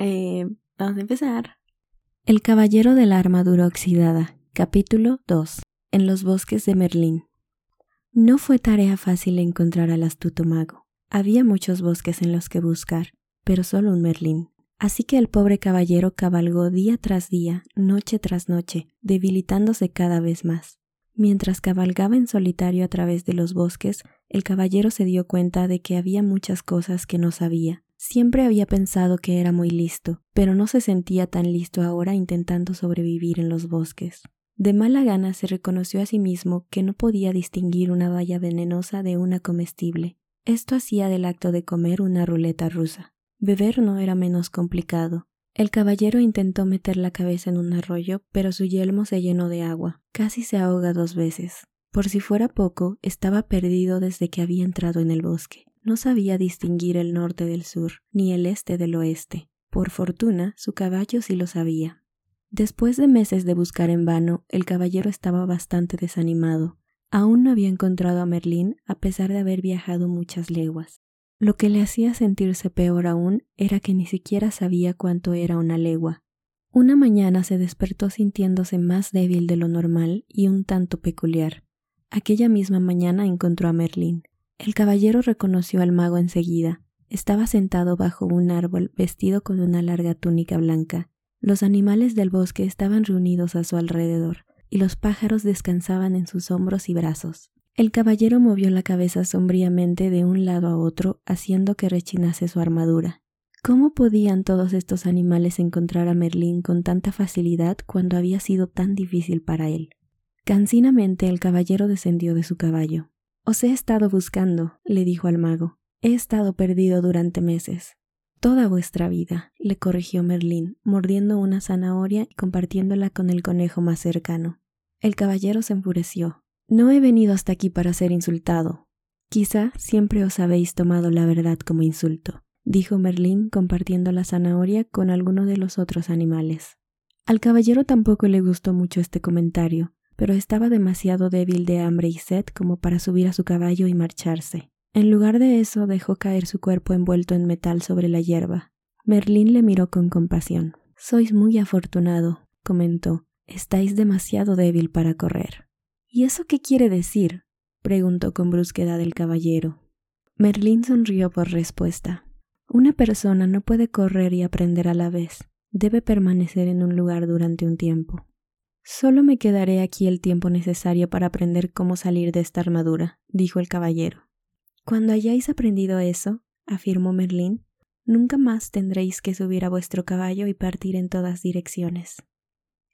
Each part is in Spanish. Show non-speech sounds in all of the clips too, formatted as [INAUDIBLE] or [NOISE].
Eh, vamos a empezar. El Caballero de la Armadura Oxidada, capítulo 2. En los bosques de Merlín. No fue tarea fácil encontrar al astuto mago. Había muchos bosques en los que buscar, pero solo un Merlín. Así que el pobre caballero cabalgó día tras día, noche tras noche, debilitándose cada vez más. Mientras cabalgaba en solitario a través de los bosques, el caballero se dio cuenta de que había muchas cosas que no sabía. Siempre había pensado que era muy listo, pero no se sentía tan listo ahora intentando sobrevivir en los bosques. De mala gana se reconoció a sí mismo que no podía distinguir una valla venenosa de una comestible. Esto hacía del acto de comer una ruleta rusa. Beber no era menos complicado. El caballero intentó meter la cabeza en un arroyo, pero su yelmo se llenó de agua. Casi se ahoga dos veces. Por si fuera poco, estaba perdido desde que había entrado en el bosque. No sabía distinguir el norte del sur, ni el este del oeste. Por fortuna, su caballo sí lo sabía. Después de meses de buscar en vano, el caballero estaba bastante desanimado. Aún no había encontrado a Merlín a pesar de haber viajado muchas leguas. Lo que le hacía sentirse peor aún era que ni siquiera sabía cuánto era una legua. Una mañana se despertó sintiéndose más débil de lo normal y un tanto peculiar. Aquella misma mañana encontró a Merlín. El caballero reconoció al mago enseguida. Estaba sentado bajo un árbol vestido con una larga túnica blanca. Los animales del bosque estaban reunidos a su alrededor, y los pájaros descansaban en sus hombros y brazos. El caballero movió la cabeza sombríamente de un lado a otro, haciendo que rechinase su armadura. ¿Cómo podían todos estos animales encontrar a Merlín con tanta facilidad cuando había sido tan difícil para él? Cansinamente el caballero descendió de su caballo. Os he estado buscando, le dijo al mago. He estado perdido durante meses. Toda vuestra vida, le corrigió Merlín, mordiendo una zanahoria y compartiéndola con el conejo más cercano. El caballero se enfureció. No he venido hasta aquí para ser insultado. Quizá siempre os habéis tomado la verdad como insulto, dijo Merlín compartiendo la zanahoria con alguno de los otros animales. Al caballero tampoco le gustó mucho este comentario, pero estaba demasiado débil de hambre y sed como para subir a su caballo y marcharse. En lugar de eso dejó caer su cuerpo envuelto en metal sobre la hierba. Merlín le miró con compasión. Sois muy afortunado, comentó. Estáis demasiado débil para correr. ¿Y eso qué quiere decir? preguntó con brusquedad el caballero. Merlín sonrió por respuesta. Una persona no puede correr y aprender a la vez. Debe permanecer en un lugar durante un tiempo. Solo me quedaré aquí el tiempo necesario para aprender cómo salir de esta armadura, dijo el caballero. Cuando hayáis aprendido eso, afirmó Merlín, nunca más tendréis que subir a vuestro caballo y partir en todas direcciones.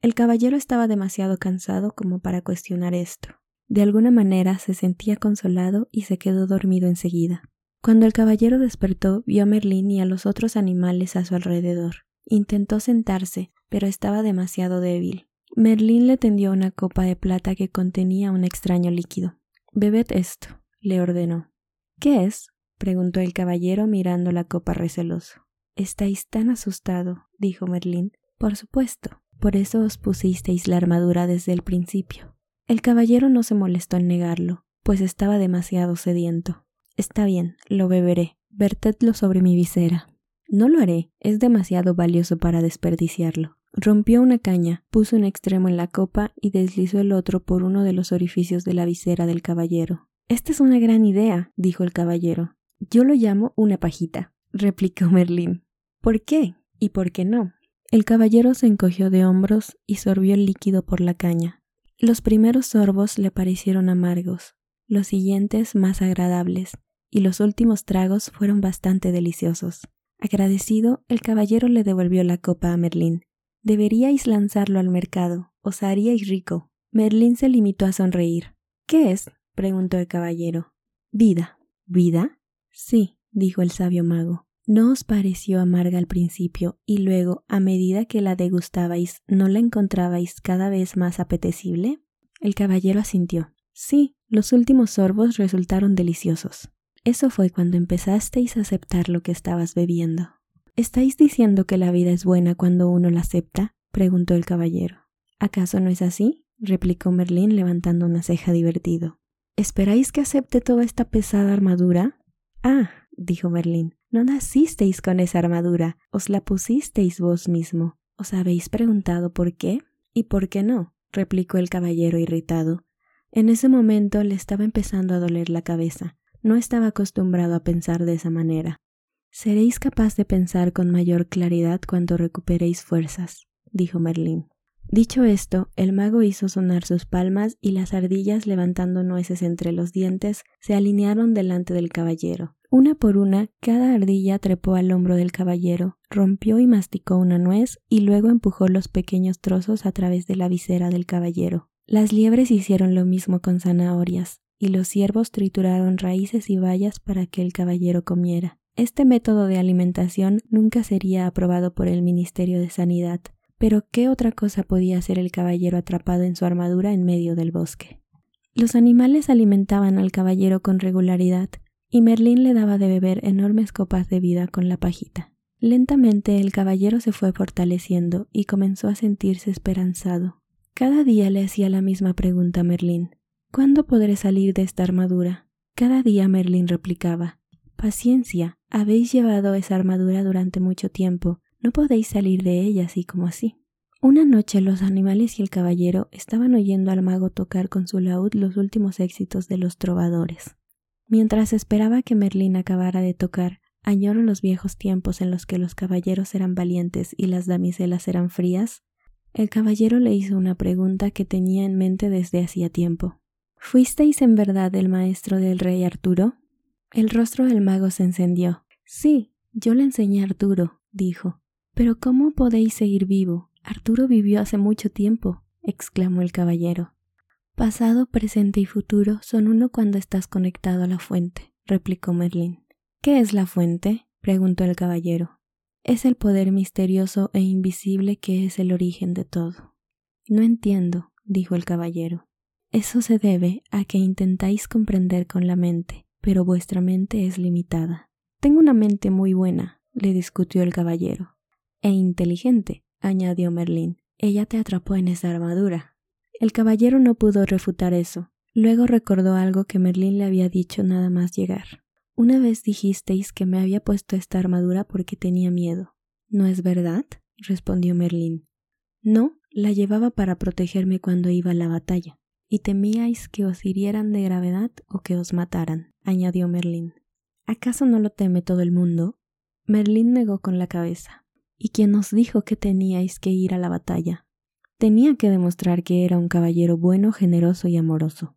El caballero estaba demasiado cansado como para cuestionar esto. De alguna manera se sentía consolado y se quedó dormido enseguida. Cuando el caballero despertó, vio a Merlín y a los otros animales a su alrededor. Intentó sentarse, pero estaba demasiado débil. Merlín le tendió una copa de plata que contenía un extraño líquido. Bebed esto, le ordenó. ¿Qué es? preguntó el caballero mirando la copa receloso. Estáis tan asustado, dijo Merlín. Por supuesto. Por eso os pusisteis la armadura desde el principio. El caballero no se molestó en negarlo, pues estaba demasiado sediento. Está bien, lo beberé. Vertedlo sobre mi visera. No lo haré, es demasiado valioso para desperdiciarlo. Rompió una caña, puso un extremo en la copa y deslizó el otro por uno de los orificios de la visera del caballero. Esta es una gran idea, dijo el caballero. Yo lo llamo una pajita, replicó Merlín. ¿Por qué? ¿Y por qué no? El caballero se encogió de hombros y sorbió el líquido por la caña. Los primeros sorbos le parecieron amargos, los siguientes más agradables, y los últimos tragos fueron bastante deliciosos. Agradecido, el caballero le devolvió la copa a Merlín. Deberíais lanzarlo al mercado, os haríais rico. Merlín se limitó a sonreír. ¿Qué es? preguntó el caballero. Vida. ¿Vida? Sí, dijo el sabio mago. ¿No os pareció amarga al principio y luego, a medida que la degustabais, no la encontrabais cada vez más apetecible? El caballero asintió. Sí, los últimos sorbos resultaron deliciosos. Eso fue cuando empezasteis a aceptar lo que estabas bebiendo. ¿Estáis diciendo que la vida es buena cuando uno la acepta? preguntó el caballero. ¿Acaso no es así? replicó Merlín levantando una ceja divertido. ¿Esperáis que acepte toda esta pesada armadura? Ah, dijo Merlín, No nacisteis con esa armadura, os la pusisteis vos mismo. ¿Os habéis preguntado por qué? ¿Y por qué no? replicó el caballero irritado. En ese momento le estaba empezando a doler la cabeza. No estaba acostumbrado a pensar de esa manera. Seréis capaz de pensar con mayor claridad cuando recuperéis fuerzas, dijo Merlín. Dicho esto, el mago hizo sonar sus palmas y las ardillas, levantando nueces entre los dientes, se alinearon delante del caballero. Una por una, cada ardilla trepó al hombro del caballero, rompió y masticó una nuez y luego empujó los pequeños trozos a través de la visera del caballero. Las liebres hicieron lo mismo con zanahorias, y los ciervos trituraron raíces y bayas para que el caballero comiera. Este método de alimentación nunca sería aprobado por el Ministerio de Sanidad, pero ¿qué otra cosa podía hacer el caballero atrapado en su armadura en medio del bosque? Los animales alimentaban al caballero con regularidad, y Merlín le daba de beber enormes copas de vida con la pajita. Lentamente el caballero se fue fortaleciendo y comenzó a sentirse esperanzado. Cada día le hacía la misma pregunta a Merlín. ¿Cuándo podré salir de esta armadura? Cada día Merlín replicaba Paciencia, habéis llevado esa armadura durante mucho tiempo, no podéis salir de ella así como así. Una noche los animales y el caballero estaban oyendo al mago tocar con su laúd los últimos éxitos de los trovadores. Mientras esperaba que Merlín acabara de tocar, añoro los viejos tiempos en los que los caballeros eran valientes y las damiselas eran frías, el caballero le hizo una pregunta que tenía en mente desde hacía tiempo. ¿Fuisteis en verdad el maestro del rey Arturo? El rostro del mago se encendió. Sí, yo le enseñé a Arturo, dijo. Pero ¿cómo podéis seguir vivo? Arturo vivió hace mucho tiempo, exclamó el caballero. Pasado, presente y futuro son uno cuando estás conectado a la fuente, replicó Merlín. ¿Qué es la fuente? preguntó el caballero. Es el poder misterioso e invisible que es el origen de todo. No entiendo, dijo el caballero. Eso se debe a que intentáis comprender con la mente, pero vuestra mente es limitada. Tengo una mente muy buena, le discutió el caballero e inteligente, añadió Merlín. Ella te atrapó en esa armadura. El caballero no pudo refutar eso. Luego recordó algo que Merlín le había dicho nada más llegar. Una vez dijisteis que me había puesto esta armadura porque tenía miedo. ¿No es verdad? respondió Merlín. No, la llevaba para protegerme cuando iba a la batalla, y temíais que os hirieran de gravedad o que os mataran, añadió Merlín. ¿Acaso no lo teme todo el mundo? Merlín negó con la cabeza. ¿Y quién nos dijo que teníais que ir a la batalla? Tenía que demostrar que era un caballero bueno, generoso y amoroso.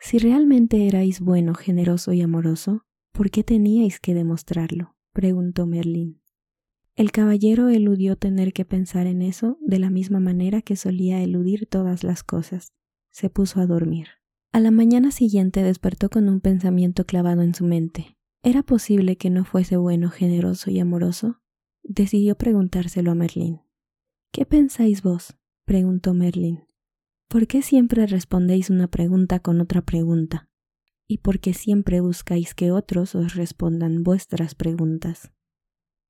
Si realmente erais bueno, generoso y amoroso, ¿por qué teníais que demostrarlo? preguntó Merlín. El caballero eludió tener que pensar en eso de la misma manera que solía eludir todas las cosas. Se puso a dormir. A la mañana siguiente despertó con un pensamiento clavado en su mente. ¿Era posible que no fuese bueno, generoso y amoroso? decidió preguntárselo a Merlín. ¿Qué pensáis vos? preguntó Merlín. ¿Por qué siempre respondéis una pregunta con otra pregunta? ¿Y por qué siempre buscáis que otros os respondan vuestras preguntas?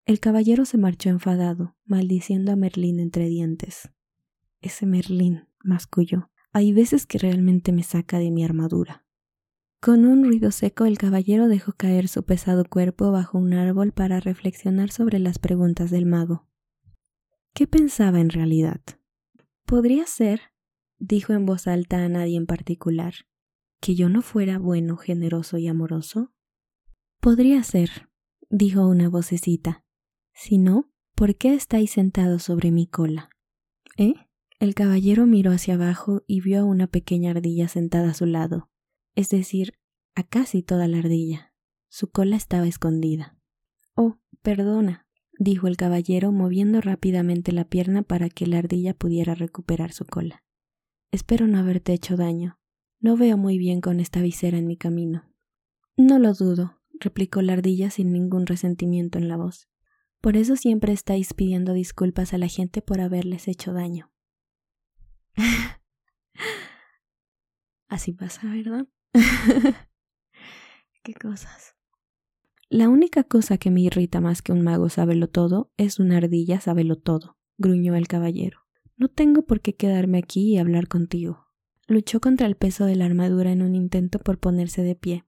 El caballero se marchó enfadado, maldiciendo a Merlín entre dientes. Ese Merlín, masculló, hay veces que realmente me saca de mi armadura. Con un ruido seco el caballero dejó caer su pesado cuerpo bajo un árbol para reflexionar sobre las preguntas del mago. ¿Qué pensaba en realidad? Podría ser, dijo en voz alta a nadie en particular, que yo no fuera bueno, generoso y amoroso. Podría ser, dijo una vocecita. Si no, ¿por qué estáis sentados sobre mi cola? ¿Eh? El caballero miró hacia abajo y vio a una pequeña ardilla sentada a su lado es decir, a casi toda la ardilla. Su cola estaba escondida. Oh, perdona, dijo el caballero moviendo rápidamente la pierna para que la ardilla pudiera recuperar su cola. Espero no haberte hecho daño. No veo muy bien con esta visera en mi camino. No lo dudo, replicó la ardilla sin ningún resentimiento en la voz. Por eso siempre estáis pidiendo disculpas a la gente por haberles hecho daño. [LAUGHS] Así pasa, ¿verdad? [LAUGHS] Qué cosas. La única cosa que me irrita más que un mago sábelo todo es una ardilla sábelo todo, gruñó el caballero. No tengo por qué quedarme aquí y hablar contigo. Luchó contra el peso de la armadura en un intento por ponerse de pie.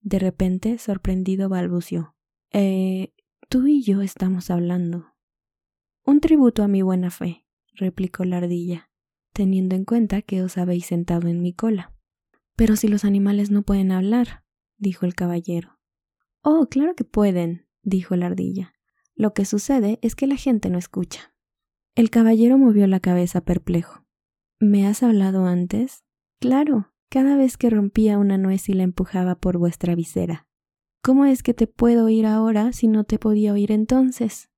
De repente, sorprendido, balbució. Eh, Tú y yo estamos hablando. Un tributo a mi buena fe, replicó la ardilla, teniendo en cuenta que os habéis sentado en mi cola. Pero si los animales no pueden hablar, dijo el caballero. Oh, claro que pueden, dijo la ardilla. Lo que sucede es que la gente no escucha. El caballero movió la cabeza perplejo. ¿Me has hablado antes? Claro, cada vez que rompía una nuez y la empujaba por vuestra visera. ¿Cómo es que te puedo oír ahora si no te podía oír entonces?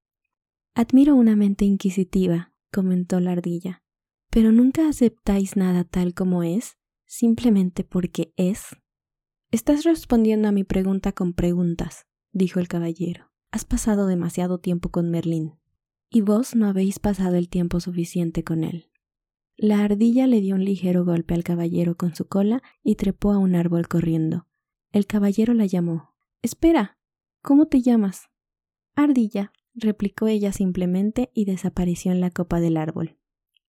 Admiro una mente inquisitiva, comentó la ardilla, pero nunca aceptáis nada tal como es, simplemente porque es. Estás respondiendo a mi pregunta con preguntas, dijo el caballero. Has pasado demasiado tiempo con Merlín, y vos no habéis pasado el tiempo suficiente con él. La ardilla le dio un ligero golpe al caballero con su cola y trepó a un árbol corriendo. El caballero la llamó. Espera. ¿Cómo te llamas? Ardilla, replicó ella simplemente y desapareció en la copa del árbol.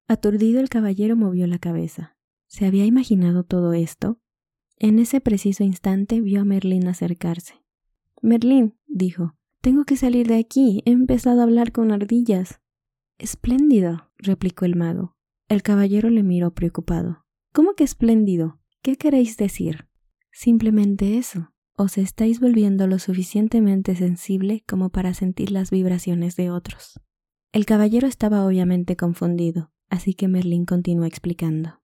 Aturdido el caballero movió la cabeza. ¿Se había imaginado todo esto? En ese preciso instante vio a Merlín acercarse. Merlín, dijo, tengo que salir de aquí. He empezado a hablar con ardillas. Espléndido, replicó el mago. El caballero le miró preocupado. ¿Cómo que espléndido? ¿Qué queréis decir? Simplemente eso. Os estáis volviendo lo suficientemente sensible como para sentir las vibraciones de otros. El caballero estaba obviamente confundido, así que Merlín continuó explicando.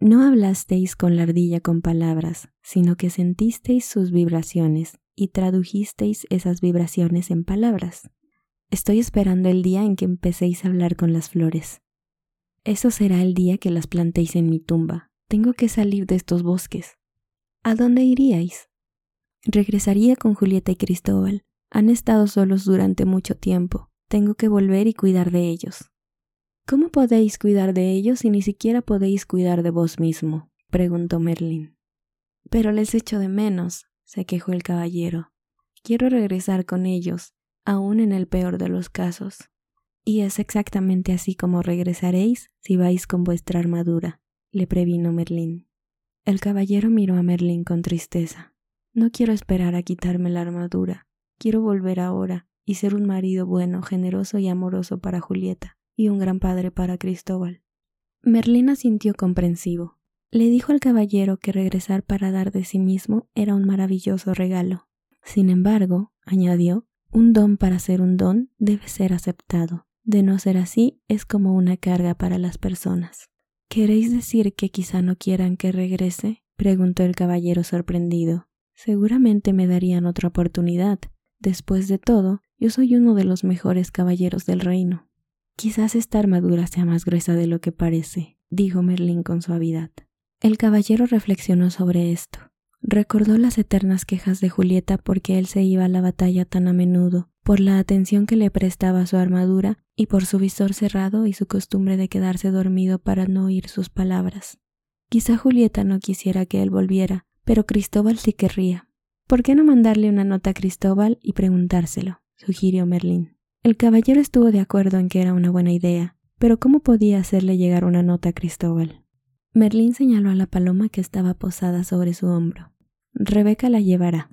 No hablasteis con la ardilla con palabras, sino que sentisteis sus vibraciones y tradujisteis esas vibraciones en palabras. Estoy esperando el día en que empecéis a hablar con las flores. Eso será el día que las plantéis en mi tumba. Tengo que salir de estos bosques. ¿A dónde iríais? Regresaría con Julieta y Cristóbal. Han estado solos durante mucho tiempo. Tengo que volver y cuidar de ellos. ¿Cómo podéis cuidar de ellos si ni siquiera podéis cuidar de vos mismo? preguntó Merlín. Pero les echo de menos, se quejó el caballero. Quiero regresar con ellos, aun en el peor de los casos. Y es exactamente así como regresaréis si vais con vuestra armadura, le previno Merlín. El caballero miró a Merlín con tristeza. No quiero esperar a quitarme la armadura. Quiero volver ahora y ser un marido bueno, generoso y amoroso para Julieta, y un gran padre para Cristóbal. Merlín asintió comprensivo. Le dijo al caballero que regresar para dar de sí mismo era un maravilloso regalo. Sin embargo, añadió, un don para ser un don debe ser aceptado. De no ser así, es como una carga para las personas. ¿Queréis decir que quizá no quieran que regrese? preguntó el caballero sorprendido. Seguramente me darían otra oportunidad. Después de todo, yo soy uno de los mejores caballeros del reino. Quizás esta armadura sea más gruesa de lo que parece, dijo Merlín con suavidad. El caballero reflexionó sobre esto. Recordó las eternas quejas de Julieta porque él se iba a la batalla tan a menudo, por la atención que le prestaba su armadura y por su visor cerrado y su costumbre de quedarse dormido para no oír sus palabras. Quizá Julieta no quisiera que él volviera, pero Cristóbal sí querría. ¿Por qué no mandarle una nota a Cristóbal y preguntárselo? sugirió Merlín. El caballero estuvo de acuerdo en que era una buena idea, pero ¿cómo podía hacerle llegar una nota a Cristóbal? Merlín señaló a la paloma que estaba posada sobre su hombro. Rebeca la llevará.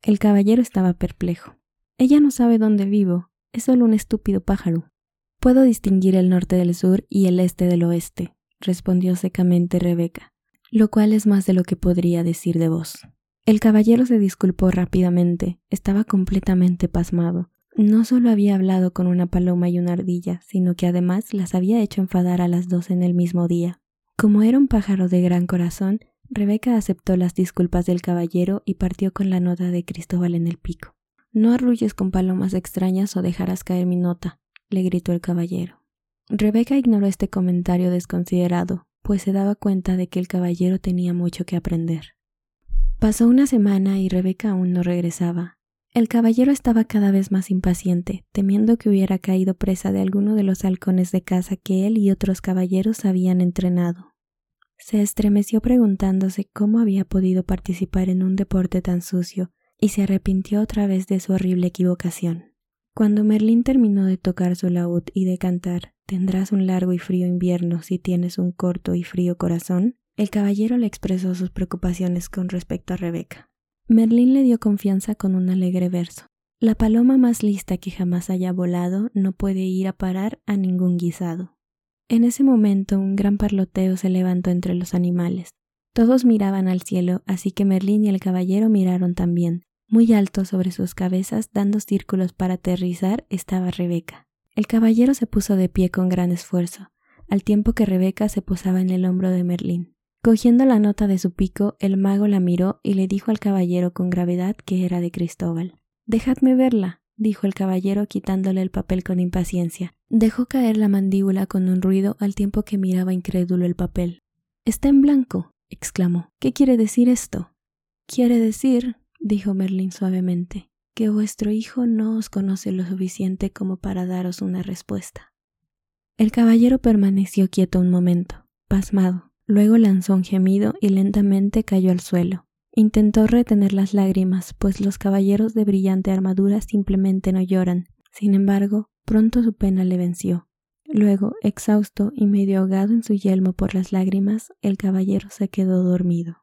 El caballero estaba perplejo. Ella no sabe dónde vivo, es solo un estúpido pájaro. Puedo distinguir el norte del sur y el este del oeste, respondió secamente Rebeca, lo cual es más de lo que podría decir de vos. El caballero se disculpó rápidamente, estaba completamente pasmado. No solo había hablado con una paloma y una ardilla, sino que además las había hecho enfadar a las dos en el mismo día. Como era un pájaro de gran corazón, Rebeca aceptó las disculpas del caballero y partió con la nota de Cristóbal en el pico. No arrulles con palomas extrañas o dejarás caer mi nota, le gritó el caballero. Rebeca ignoró este comentario desconsiderado, pues se daba cuenta de que el caballero tenía mucho que aprender. Pasó una semana y Rebeca aún no regresaba. El caballero estaba cada vez más impaciente, temiendo que hubiera caído presa de alguno de los halcones de caza que él y otros caballeros habían entrenado. Se estremeció preguntándose cómo había podido participar en un deporte tan sucio, y se arrepintió otra vez de su horrible equivocación. Cuando Merlín terminó de tocar su laúd y de cantar Tendrás un largo y frío invierno si tienes un corto y frío corazón, el caballero le expresó sus preocupaciones con respecto a Rebeca. Merlín le dio confianza con un alegre verso. La paloma más lista que jamás haya volado no puede ir a parar a ningún guisado. En ese momento un gran parloteo se levantó entre los animales. Todos miraban al cielo, así que Merlín y el caballero miraron también. Muy alto sobre sus cabezas, dando círculos para aterrizar, estaba Rebeca. El caballero se puso de pie con gran esfuerzo, al tiempo que Rebeca se posaba en el hombro de Merlín. Cogiendo la nota de su pico, el mago la miró y le dijo al caballero con gravedad que era de Cristóbal. Dejadme verla, dijo el caballero quitándole el papel con impaciencia. Dejó caer la mandíbula con un ruido al tiempo que miraba incrédulo el papel. Está en blanco, exclamó. ¿Qué quiere decir esto? Quiere decir, dijo Merlín suavemente, que vuestro hijo no os conoce lo suficiente como para daros una respuesta. El caballero permaneció quieto un momento, pasmado. Luego lanzó un gemido y lentamente cayó al suelo. Intentó retener las lágrimas, pues los caballeros de brillante armadura simplemente no lloran. Sin embargo, pronto su pena le venció. Luego, exhausto y medio ahogado en su yelmo por las lágrimas, el caballero se quedó dormido.